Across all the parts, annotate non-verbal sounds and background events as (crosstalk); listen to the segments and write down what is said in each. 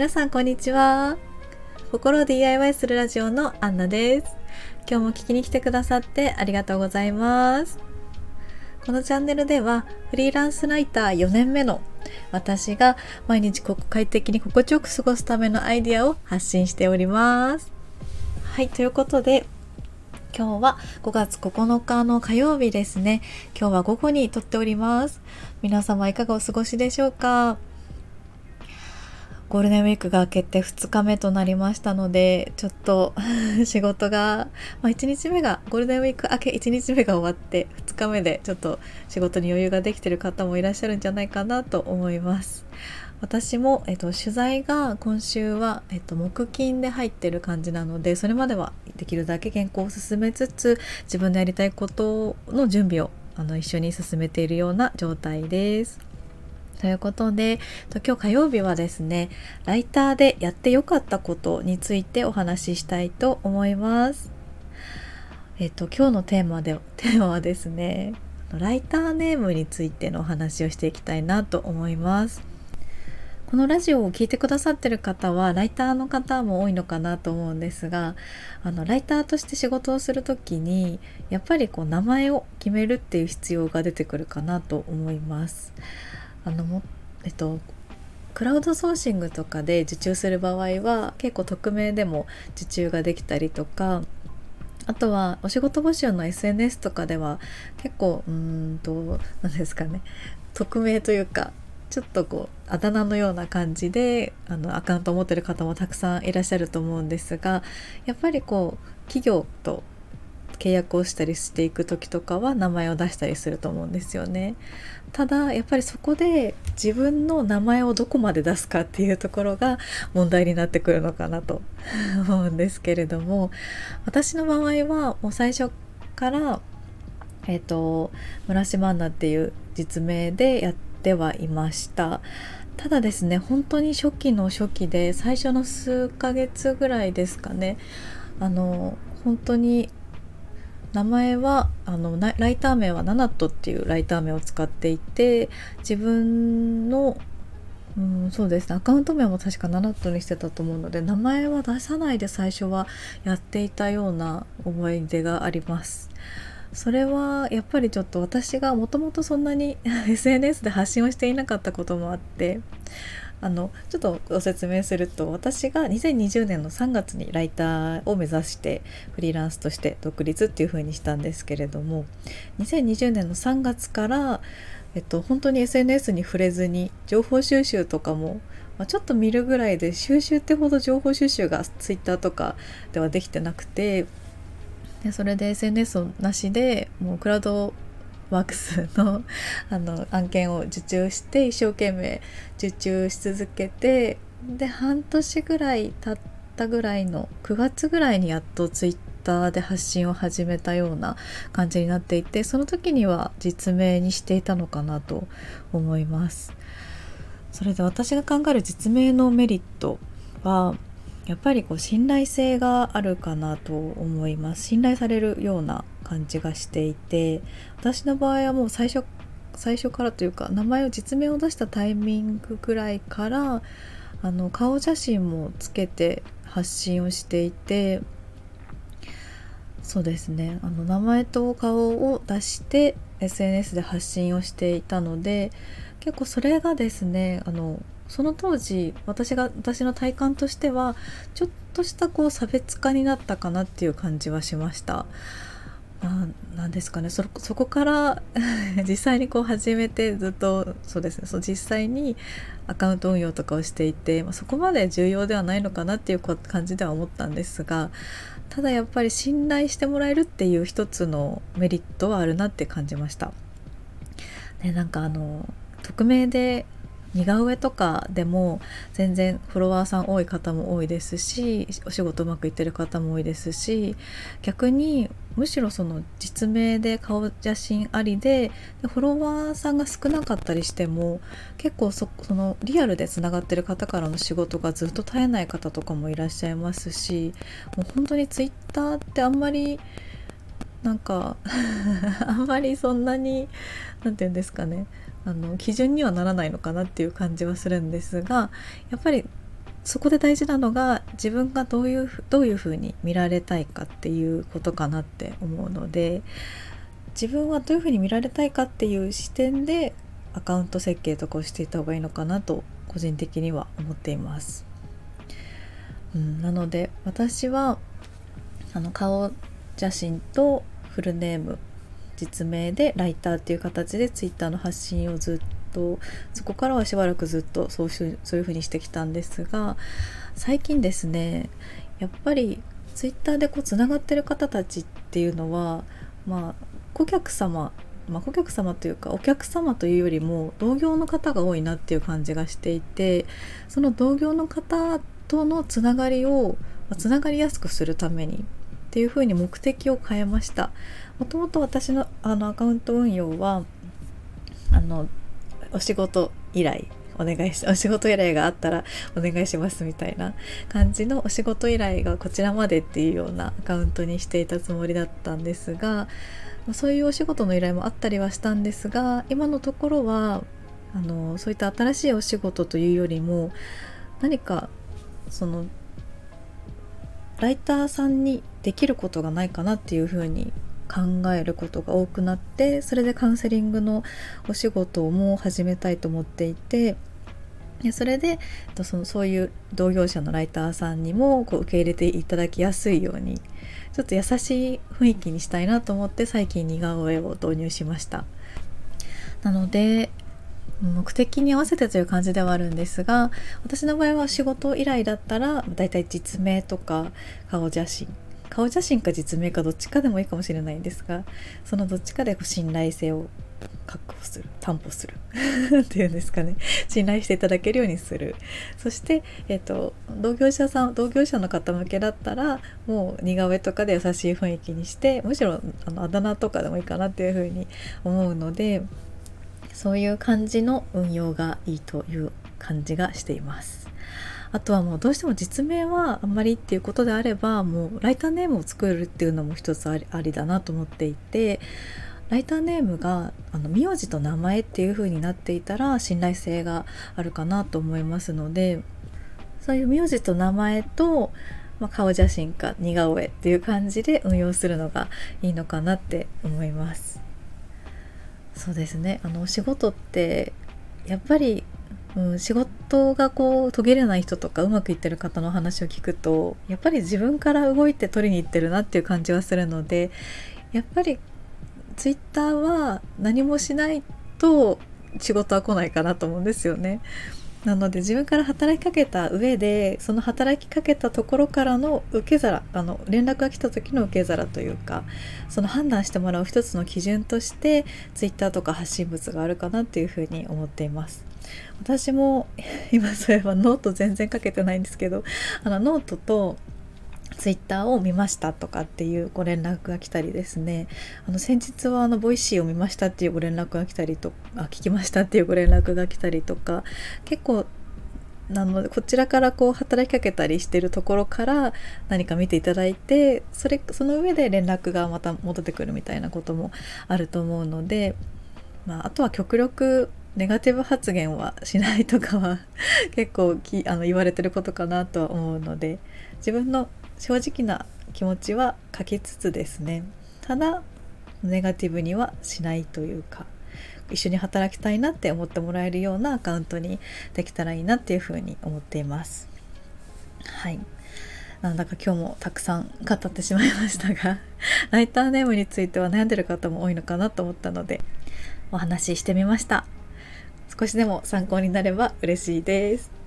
皆さんこんにちは。心を DIY するラジオのアンナです。今日も聞きに来てくださってありがとうございます。このチャンネルではフリーランスライター4年目の私が毎日快適に心地よく過ごすためのアイディアを発信しております。はいということで今日は5月9日の火曜日ですね。今日は午後に撮っております。皆様いかがお過ごしでしょうか？ゴールデンウィークが明けて2日目となりましたので、ちょっと (laughs) 仕事が、まあ、1日目が、ゴールデンウィーク明け1日目が終わって、2日目でちょっと仕事に余裕ができてる方もいらっしゃるんじゃないかなと思います。私も、えっと、取材が今週は、えっと、木金で入ってる感じなのでそれまではできるだけ原稿を進めつつ自分でやりたいことの準備をあの一緒に進めているような状態です。ということで今日火曜日はですねライターでやってよかったことについてお話ししたいと思います。えっと今日のテーマでテーマはですねライターネームについてのお話をしていきたいなと思います。このラジオを聴いてくださってる方はライターの方も多いのかなと思うんですがあのライターとして仕事をする時にやっぱりこう名前を決めるっていう必要が出てくるかなと思います。あのもえっとクラウドソーシングとかで受注する場合は結構匿名でも受注ができたりとかあとはお仕事募集の SNS とかでは結構うんと何ですかね匿名というかちょっとこうあだ名のような感じであのアカウントを持ってる方もたくさんいらっしゃると思うんですがやっぱりこう企業と契約をしたりしていく時とかは名前を出したりすると思うんですよね。ただやっぱりそこで自分の名前をどこまで出すかっていうところが問題になってくるのかなと (laughs) 思うんですけれども私の場合はもう最初からえっ、ー、と村島アンナっていう実名でやってはいました。ただですね本当に初期の初期で最初の数ヶ月ぐらいですかねあの本当に名前はあのライター名はナナットっていうライター名を使っていて自分のうん、そうですねアカウント名も確かナナットにしてたと思うので名前は出さないで最初はやっていたような思い出があります。それはやっぱりちょっと私がもともとそんなに (laughs) SNS で発信をしていなかったこともあってあのちょっとご説明すると私が2020年の3月にライターを目指してフリーランスとして独立っていう風にしたんですけれども2020年の3月から、えっと、本当に SNS に触れずに情報収集とかも、まあ、ちょっと見るぐらいで収集ってほど情報収集が Twitter とかではできてなくてでそれで SNS なしでもうクラウドワークスのあの案件を受注して一生懸命受注し続けてで半年ぐらい経ったぐらいの9月ぐらいにやっとツイッターで発信を始めたような感じになっていてその時には実名にしていたのかなと思います。それで私が考える実名のメリットはやっぱりこう信頼性があるかなと思います信頼されるような感じがしていて私の場合はもう最初最初からというか名前を実名を出したタイミングくらいからあの顔写真もつけて発信をしていてそうですねあの名前と顔を出して SNS で発信をしていたので結構それがですねあのその当時私が私の体感としてはちょっとしたこう差別化になったかなっていう感じはしました。なんですかねそこから (laughs) 実際にこう始めてずっとそうですねそう実際にアカウント運用とかをしていて、まあ、そこまで重要ではないのかなっていう感じでは思ったんですがただやっぱり信頼してもらえるっていう一つのメリットはあるなって感じました。ね、なんかあの匿名で似顔絵とかでも全然フォロワーさん多い方も多いですしお仕事うまくいってる方も多いですし逆にむしろその実名で顔写真ありでフォロワーさんが少なかったりしても結構そのリアルでつながってる方からの仕事がずっと絶えない方とかもいらっしゃいますしもう本当にツイッターってあんまりなんか (laughs) あんまりそんなに何て言うんですかねあの基準にはならないのかなっていう感じはするんですがやっぱりそこで大事なのが自分がどういうどういうふうに見られたいかっていうことかなって思うので自分はどういうふうに見られたいかっていう視点でアカウント設計とかをしていた方がいいのかなと個人的には思っています。うん、なので私はあの顔写真とフルネーム実名でライターっていう形でツイッターの発信をずっとそこからはしばらくずっとそうそういう風にしてきたんですが最近ですねやっぱりツイッターでこうつながってる方たちっていうのはまあ顧客様まあ、顧客様というかお客様というよりも同業の方が多いなっていう感じがしていてその同業の方とのつながりをつながりやすくするためにっていうふうに目的を変えました。もともと私のあのアカウント運用はあのお仕事依頼お願いしお仕事依頼があったらお願いしますみたいな感じのお仕事依頼がこちらまでっていうようなアカウントにしていたつもりだったんですがそういうお仕事の依頼もあったりはしたんですが今のところはあのそういった新しいお仕事というよりも何かそのライターさんにできることがないかなっていうふうに考えることが多くなってそれでカウンセリングのお仕事も始めたいと思っていてそれでそのそういう同業者のライターさんにもこう受け入れていただきやすいようにちょっと優しい雰囲気にしたいなと思って最近似顔絵を導入しました。なので目的に合わせてという感じではあるんですが私の場合は仕事依頼だったらだいたい実名とか顔写真。顔写真か実名かどっちかでもいいかもしれないんですがそのどっちかで信頼性を確保する。担保する。(laughs) っていうんですかね。信頼していただけるようにする。そして、えーと、同業者さん同業者の方向けだったらもう似顔絵とかで優しい雰囲気にしてむしろあのあだ名とかでもいいかなっていうふうに思うのでそういう感じの運用がいいという感じがしています。あとはもうどうしても実名はあんまりっていうことであればもうライターネームを作るっていうのも一つありありだなと思っていてライターネームがあの名字と名前っていう風になっていたら信頼性があるかなと思いますのでそういう名字と名前と、まあ、顔写真か似顔絵っていう感じで運用するのがいいのかなって思います。そうですねあのお仕事ってやっぱり、うん、仕事がこう途切れない人とかうまくいってる方の話を聞くとやっぱり自分から動いて取りに行ってるなっていう感じはするのでやっぱりツイッターは何もしないと仕事は来ないかなと思うんですよね。なので自分から働きかけた上でその働きかけたところからの受け皿あの連絡が来た時の受け皿というかその判断してもらう一つの基準としてツイッターとか発信物があるかなっていうふうに思っています。私も (laughs) 今そういえばノート全然書けてないんですけどあのノートとツイッターを見ましたとかっていうご連絡が来たりですね。あの先日はあの Voicy を見ましたっていうご連絡が来たりとあ聞きましたっていうご連絡が来たりとか結構なのでこちらからこう働きかけたりしてるところから何か見ていただいてそれその上で連絡がまた戻ってくるみたいなこともあると思うので、まあ、あとは極力ネガティブ発言はしないとかは結構きあの言われてることかなとは思うので自分の正直な気持ちは書きつつですね。ただネガティブにはしないというか一緒に働きたいなって思ってもらえるようなアカウントにできたらいいなっていうふうに思っています。はい。なんだか今日もたくさん語ってしまいましたが (laughs) ライターネームについては悩んでる方も多いのかなと思ったのでお話ししてみました。少しでも参考になれば嬉しいです。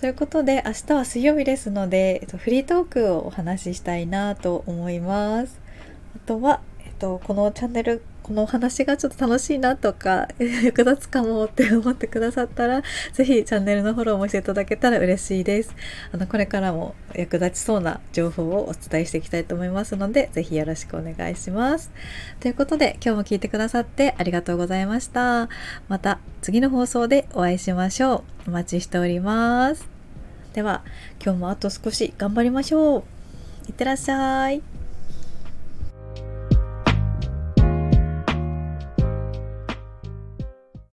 ということで明日は水曜日ですので、えっと、フリートークをお話ししたいなと思います。あとは、えっと、このチャンネルこのお話がちょっと楽しいなとか (laughs) 役立つかもって思ってくださったら是非チャンネルのフォローもしていただけたら嬉しいです。あのこれからも役立ちそうな情報をお伝えしていきたいと思いますので是非よろしくお願いします。ということで今日も聞いてくださってありがとうございました。また次の放送でお会いしましょう。お待ちしております。では今日もあと少し頑張りましょう。いってらっしゃい。